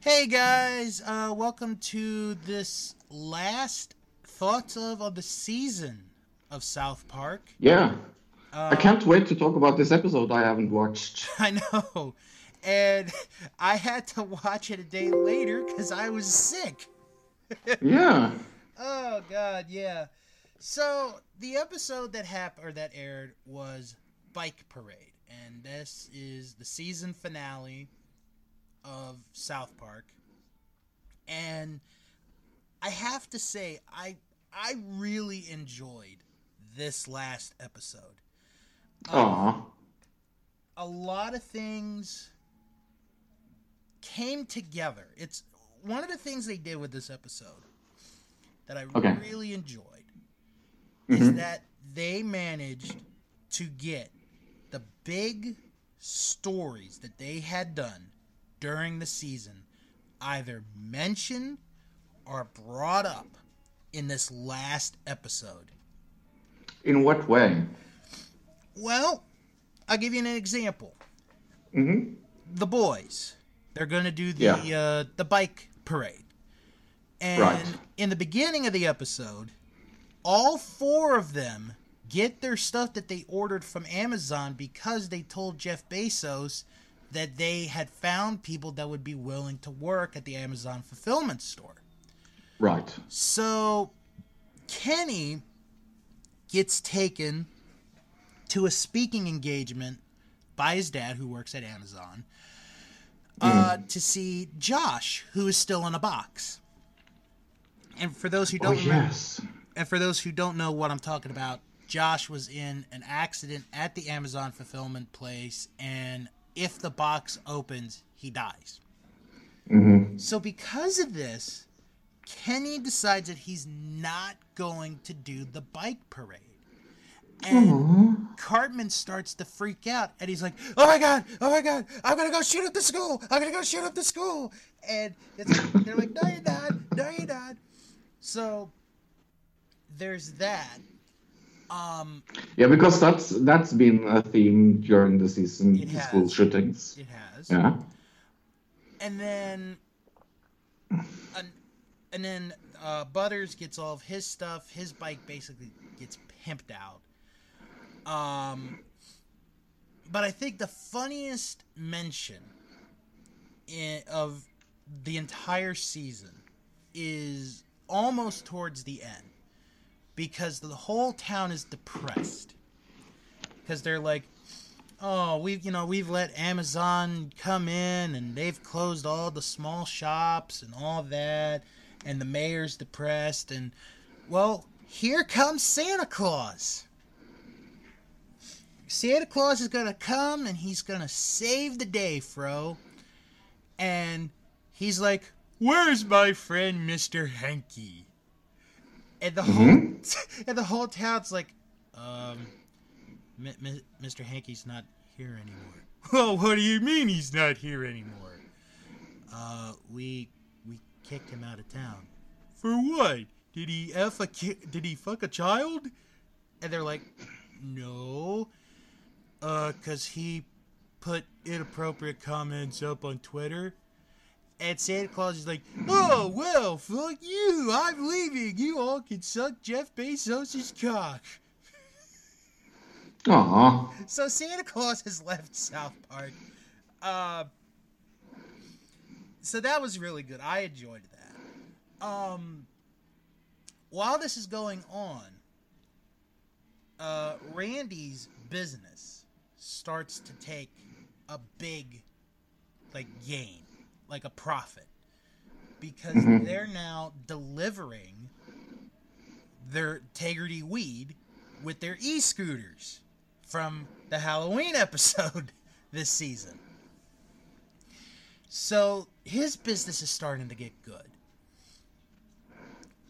Hey guys, uh, welcome to this last thoughts of of the season of South Park. Yeah, Uh, I can't wait to talk about this episode I haven't watched. I know, and I had to watch it a day later because I was sick. Yeah. Oh God, yeah. So the episode that happened or that aired was Bike Parade, and this is the season finale of South Park. And I have to say, I I really enjoyed this last episode. Aw. a lot of things came together. It's one of the things they did with this episode that I Okay. really enjoyed is Mhm. that they managed to get the big stories that they had done during the season either mentioned or brought up in this last episode. In what way? Well, I'll give you an example. hmm the boys. They're going to do the Yeah. uh, the bike parade. And Right. in the beginning of the episode, all four of them get their stuff that they ordered from Amazon because they told Jeff Bezos that they had found people that would be willing to work at the Amazon fulfillment store. Right. So Kenny gets taken to a speaking engagement by his dad, who works at Amazon, uh, Mm. to see Josh, who is still in a box. And for those who Oh, don't remember, yes. and for those who don't know what I'm talking about, Josh was in an accident at the Amazon fulfillment place, and if the box opens, he dies. hmm So because of this, Kenny decides that he's not going to do the bike parade. And Cartman starts to freak out and he's like, Oh my god, oh my god, I'm gonna go shoot up the school, I'm gonna go shoot up the school and they're like, No you're not, no you're not. So there's that. Um Yeah, because that's that's been a theme during the season. It the school shootings. it has. Yeah. and then and, and then uh, butters gets all of his stuff his bike basically gets pimped out um but i think the funniest mention in, of the entire season is almost towards the end because the whole town is depressed. Because they're like oh we've you know we've let amazon come in and they've closed all the small shops and all that and the mayor's depressed and well here comes santa claus. Santa claus is gonna come and he's gonna save the day fro. And he's like where's my friend mr hankey and the whole and the whole town's like um M- M- Mr. Hankey's not here anymore. Well, what do you mean he's not here anymore? Uh, we we kicked him out of town. For what? Did he f a ki- Did he fuck a child? And they're like, no. Uh, cause he put inappropriate comments up on Twitter. And Santa Claus is like, oh well, fuck you. I'm leaving. You all can suck Jeff Bezos' cock. Aw. So Santa Claus has left South Park. Uh, so that was really good. I enjoyed that. Um, while this is going on, uh, Randy's business starts to take a big, like, gain, like a profit because Mhm. they're now delivering their integrity weed with their e-scooters from the Halloween episode this season. So his business is starting to get good.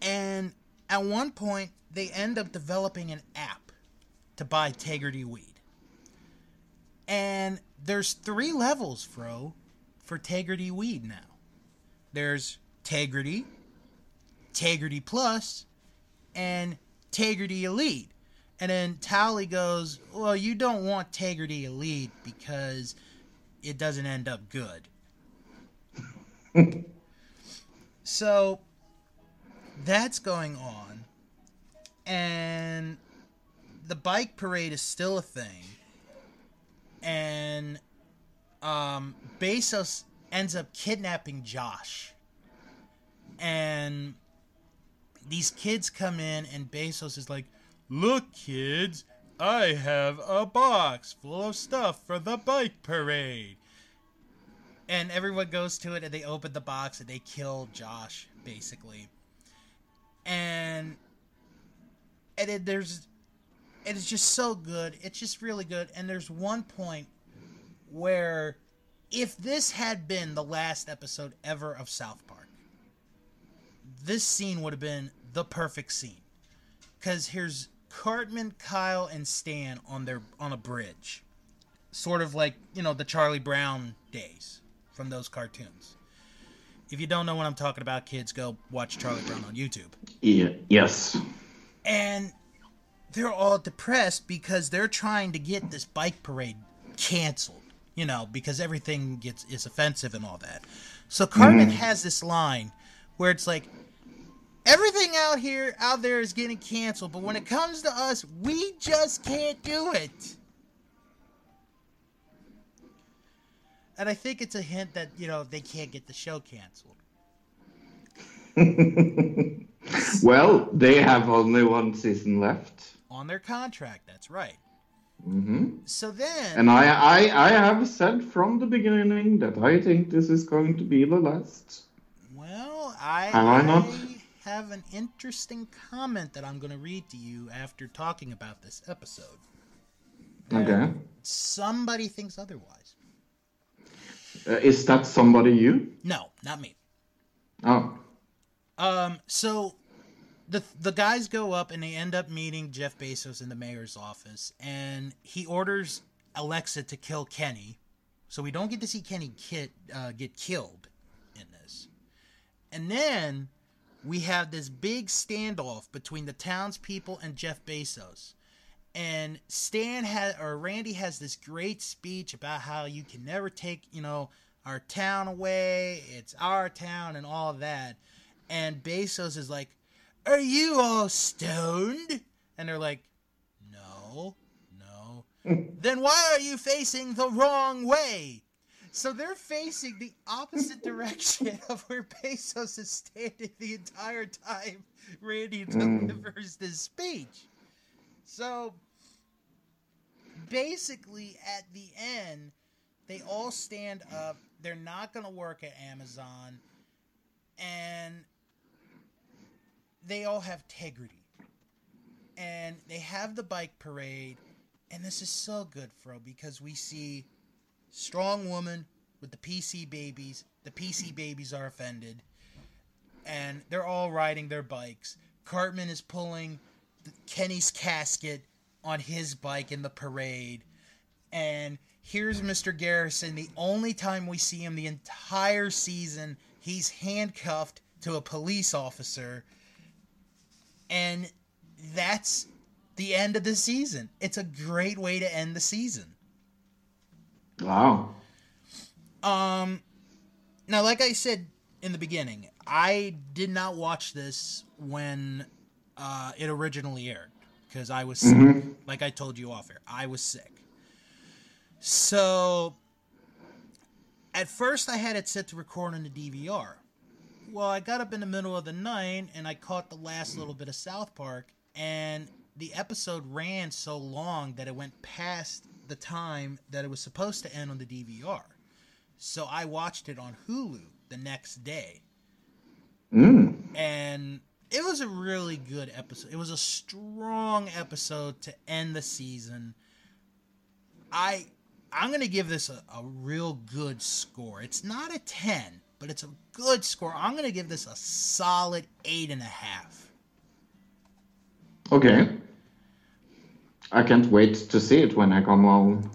And at one point, they end up developing an app to buy Tegridy weed. And there's three levels, Fro, for Tegridy weed now. There's Tegridy, Tegridy Plus, and Tegridy Elite. And then Towelie goes, Well, you don't want Tegridy Elite because it doesn't end up good. so that's going on, and the bike parade is still a thing, and um, Bezos ends up kidnapping Josh, and these kids come in, and Bezos is like, "Look, kids." I have a box full of stuff for the bike parade. And everyone goes to it and they open the box and they kill Josh, basically. And and it, there's it is just so good. It's just really good. And there's one point where if this had been the last episode ever of South Park, this scene would have been the perfect scene. Cause here's Cartman, Kyle, and Stan on their on a bridge, sort of like you know the Charlie Brown days from those cartoons. If you don't know what I'm talking about, kids, go watch Charlie Brown on YouTube. Yeah. Yes. And they're all depressed because they're trying to get this bike parade canceled. You know, because everything gets is offensive and all that. So Cartman mm. has this line where it's like, everything out here out there is getting canceled, but when it comes to us, we just can't do it. And I think it's a hint that, you know, they can't get the show canceled. well, they have only one season left. On their contract, that's right. Mm-hmm. So then, and I, I, I have said from the beginning that I think this is going to be the last. Well, I, Am I not? have an interesting comment that I'm going to read to you after talking about this episode. Okay. Somebody thinks otherwise. Uh, is that somebody you? No, not me. Oh. Um. So, the the guys go up and they end up meeting Jeff Bezos in the mayor's office, and he orders Alexa to kill Kenny, so we don't get to see Kenny get uh, get killed in this. And then we have this big standoff between the townspeople and Jeff Bezos. And Stan has or Randy has this great speech about how you can never take, you know, our town away. It's our town and all that. And Bezos is like, Are you all stoned? And they're like, No, no. then why are you facing the wrong way? So they're facing the opposite direction of where Bezos is standing the entire time Randy mm. delivers this speech. So basically, at the end, they all stand up. They're not going to work at Amazon. And they all have integrity. And they have the bike parade. And this is so good, Fro, because we see strong woman with the PC babies. The PC babies are offended, and they're all riding their bikes. Cartman is pulling Kenny's casket on his bike in the parade, and here's Mr. Garrison. The only time we see him the entire season, he's handcuffed to a police officer, and that's the end of the season. It's a great way to end the season. Wow. Um, now, like I said in the beginning, I did not watch this when uh, it originally aired because I was sick. Mm-hmm. Like I told you off air, I was sick. So, at first, I had it set to record on the DVR. Well, I got up in the middle of the night and I caught the last little bit of South Park, and the episode ran so long that it went past the time that it was supposed to end on the DVR. So I watched it on Hulu the next day. Mm. And it was a really good episode. It was a strong episode to end the season. I I'm gonna give this a, a real good score. It's not a ten, but it's a good score. I'm gonna give this a solid eight and a half. Okay. I can't wait to see it when I come home.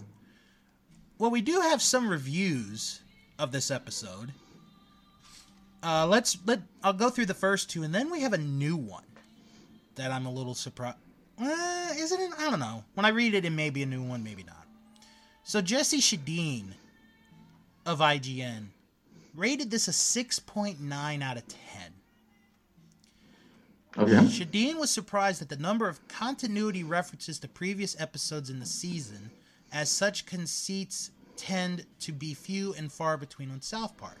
Well, we do have some reviews of this episode. Uh, let's let I'll go through the first two, and then we have a new one that I'm a little surprised. Uh, isn't it? I don't know. When I read it, it may be a new one, maybe not. So Jesse Schedeen of IGN rated this a 6.9 out of 10. Okay. Schedeen was surprised at the number of continuity references to previous episodes in the season, as such conceits tend to be few and far between on South Park.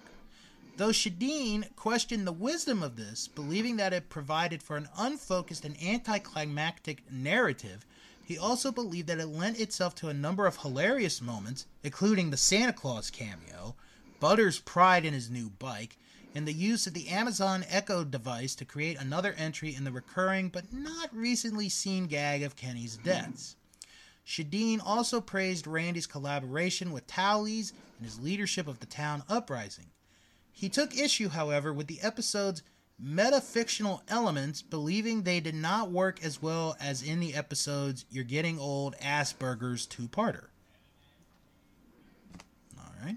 Though Schedeen questioned the wisdom of this, believing that it provided for an unfocused and anticlimactic narrative, he also believed that it lent itself to a number of hilarious moments, including the Santa Claus cameo, Butter's pride in his new bike, and the use of the Amazon Echo device to create another entry in the recurring but not recently seen gag of Kenny's deaths. Schedeen also praised Randy's collaboration with Towelie's and his leadership of the town uprising. He took issue, however, with the episode's metafictional elements, believing they did not work as well as in the episode's You're Getting Old Ass Burgers two parter. All right.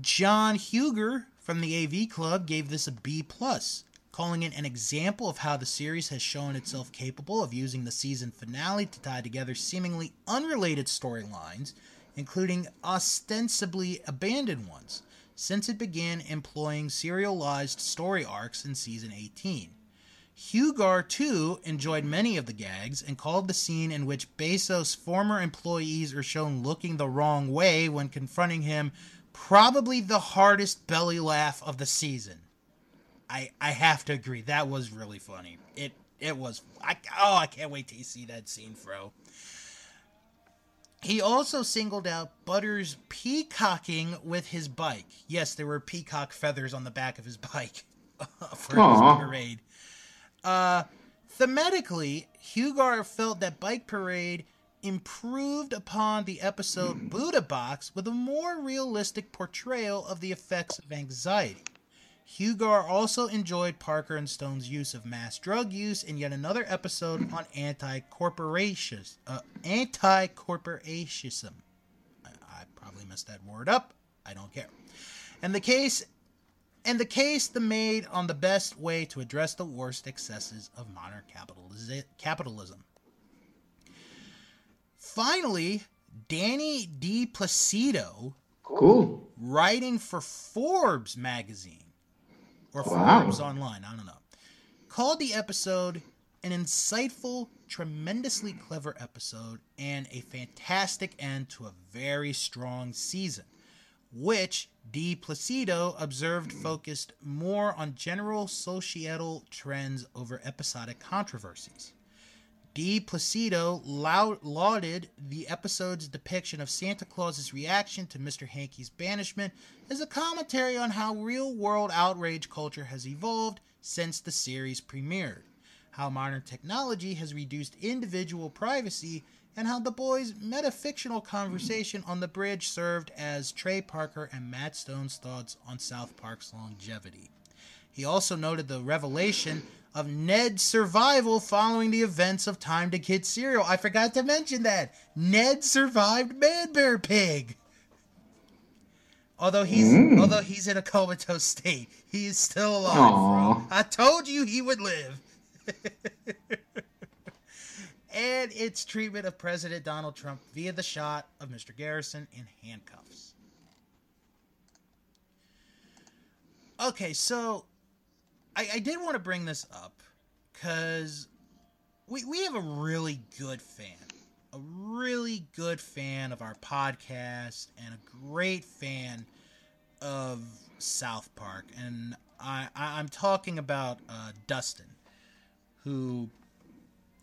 John Hugar from the AV Club gave this a B plus, calling it an example of how the series has shown itself capable of using the season finale to tie together seemingly unrelated storylines, including ostensibly abandoned ones, since it began employing serialized story arcs in season 18. Hugar, too, enjoyed many of the gags and called the scene in which Bezos' former employees are shown looking the wrong way when confronting him probably the hardest belly laugh of the season. I I have to agree that was really funny. It it was I oh I can't wait to see that scene, Fro. He also singled out Butters peacocking with his bike. Yes, there were peacock feathers on the back of his bike for Aw. his parade. Uh, thematically, Hugar felt that Bike Parade improved upon the episode Buddha Box with a more realistic portrayal of the effects of anxiety. Hugar also enjoyed Parker and Stone's use of mass drug use in yet another episode on anti-corporation, uh, anti-corporatism. I, I probably messed that word up. I don't care. And the case, and the case the made on the best way to address the worst excesses of modern capitaliz- capitalism. Finally, Dani Di Placido, Cool. writing for Forbes magazine or Wow. Forbes online, I don't know, called the episode an insightful, tremendously clever episode and a fantastic end to a very strong season, which D. Placido observed focused more on general societal trends over episodic controversies. Di Placido lauded the episode's depiction of Santa Claus's reaction to Mr. Hankey's banishment as a commentary on how real world outrage culture has evolved since the series premiered, how modern technology has reduced individual privacy, and how the boys' metafictional conversation on the bridge served as Trey Parker and Matt Stone's thoughts on South Park's longevity. He also noted the revelation of Ned's survival following the events of Time to Get Cereal. I forgot to mention that. Ned survived Man Bear Pig. Although he's mm. although he's in a comatose state, he is still alive. I told you he would live. and its treatment of President Donald Trump via the shot of Mr. Garrison in handcuffs. Okay, so I, I did want to bring this up because we, we have a really good fan, a really good fan of our podcast, and a great fan of South Park. And I, I, I'm talking about uh, Dustin, who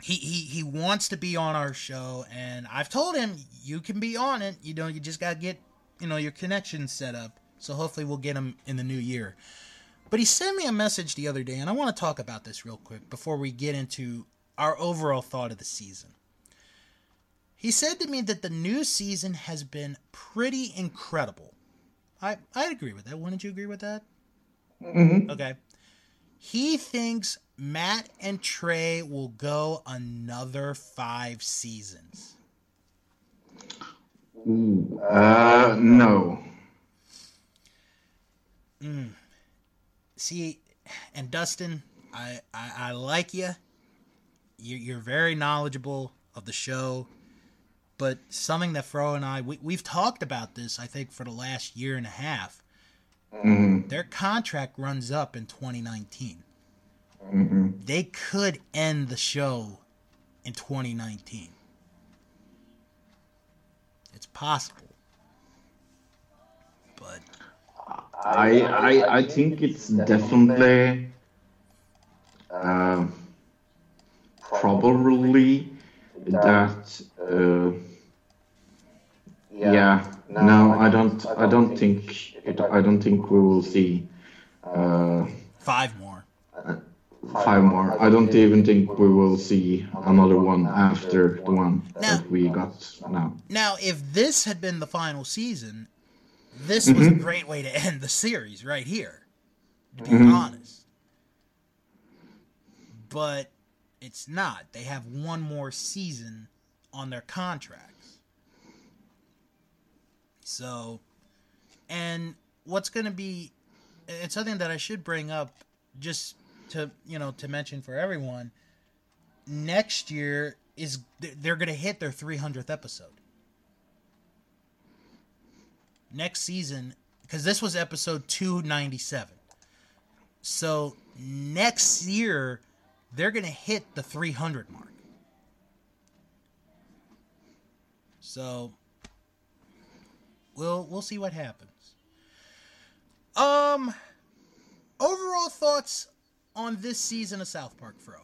he, he he wants to be on our show, and I've told him you can be on it. You know, you just gotta get you know your connection set up. So hopefully we'll get him in the new year. But he sent me a message the other day, and I want to talk about this real quick before we get into our overall thought of the season. He said to me that the new season has been pretty incredible. I I'd agree with that. Wouldn't you agree with that? hmm Okay. He thinks Matt and Trey will go another five seasons. Uh, no. See, and Dustin, I I, I like you. You're, you're very knowledgeable of the show, but something that Fro and I we, we've talked about this I think for the last year and a half. Mhm. Their contract runs up in 2019. Mhm. They could end the show in 2019. It's possible. But I, I I think it's definitely uh, probably that uh, yeah. no I don't I don't think it, I don't think we will see uh, five more. five more. I don't even think we will see another one after the one that we got now. Now, if this had been the final season, this was a mm-hmm. great way to end the series right here, to be mm-hmm. honest. But it's not. They have one more season on their contracts. So, and what's going to be, it's something that I should bring up just to, you know, to mention for everyone. Next year is, they're going to hit their 300th episode next season because this was episode 297 so next year they're gonna hit the 300 mark. So we'll we'll see what happens. Um overall thoughts on this season of south park fro?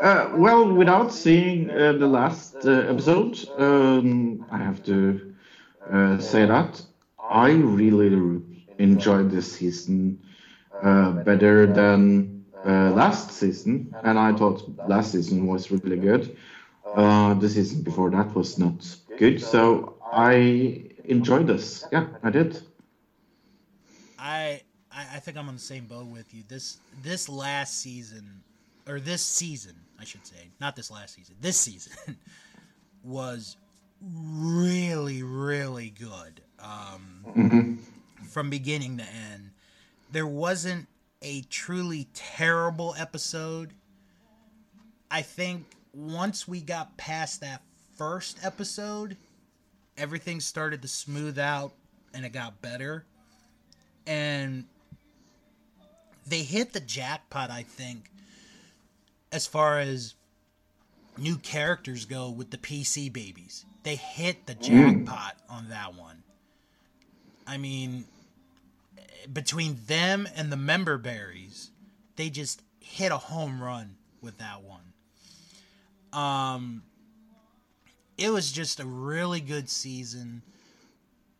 Uh, well, without seeing uh, the last uh, episode, um, I have to uh, say that I really enjoyed this season uh, better than uh, last season, and I thought last season was really good. Uh, the season before that was not good, so I enjoyed this. Yeah, I did. I, I I think I'm on the same boat with you. This this last season, or this season, I should say, not this last season. This season was really really good. Um, From beginning to end, there wasn't a truly terrible episode. I think once we got past that first episode, everything started to smooth out and it got better and they hit the jackpot i think as far as new characters go with the pc babies they hit the jackpot on that one. I mean between them and the member berries they just hit a home run with that one. Um it was just a really good season.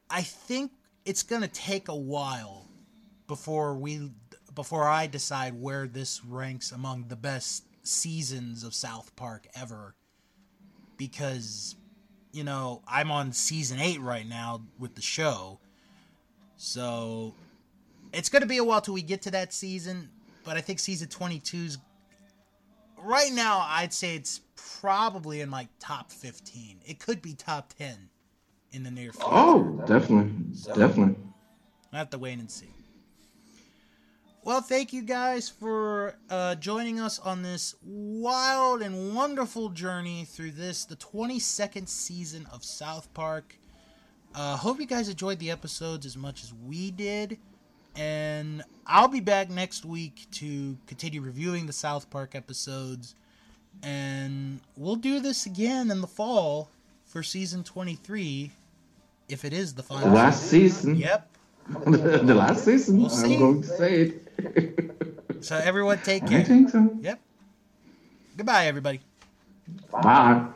I think it's gonna take a while before we before I decide where this ranks among the best seasons of South Park ever. Because, you know, I'm on season eight right now with the show. So it's gonna be a while till we get to that season, but I think season 22's right now I'd say it's probably in my top 15. It could be top 10 in the near future. Oh, definitely, definitely. I have to wait and see. Well, thank you guys for uh, joining us on this wild and wonderful journey through this, the 22nd season of South Park. Uh, hope you guys enjoyed the episodes as much as we did. And I'll be back next week to continue reviewing the South Park episodes. And we'll do this again in the fall for season 23, if it is the The final last season. Yep. the last season. We'll. I'm going to say it. So everyone take I care. think so. Yep. Goodbye, everybody. Bye.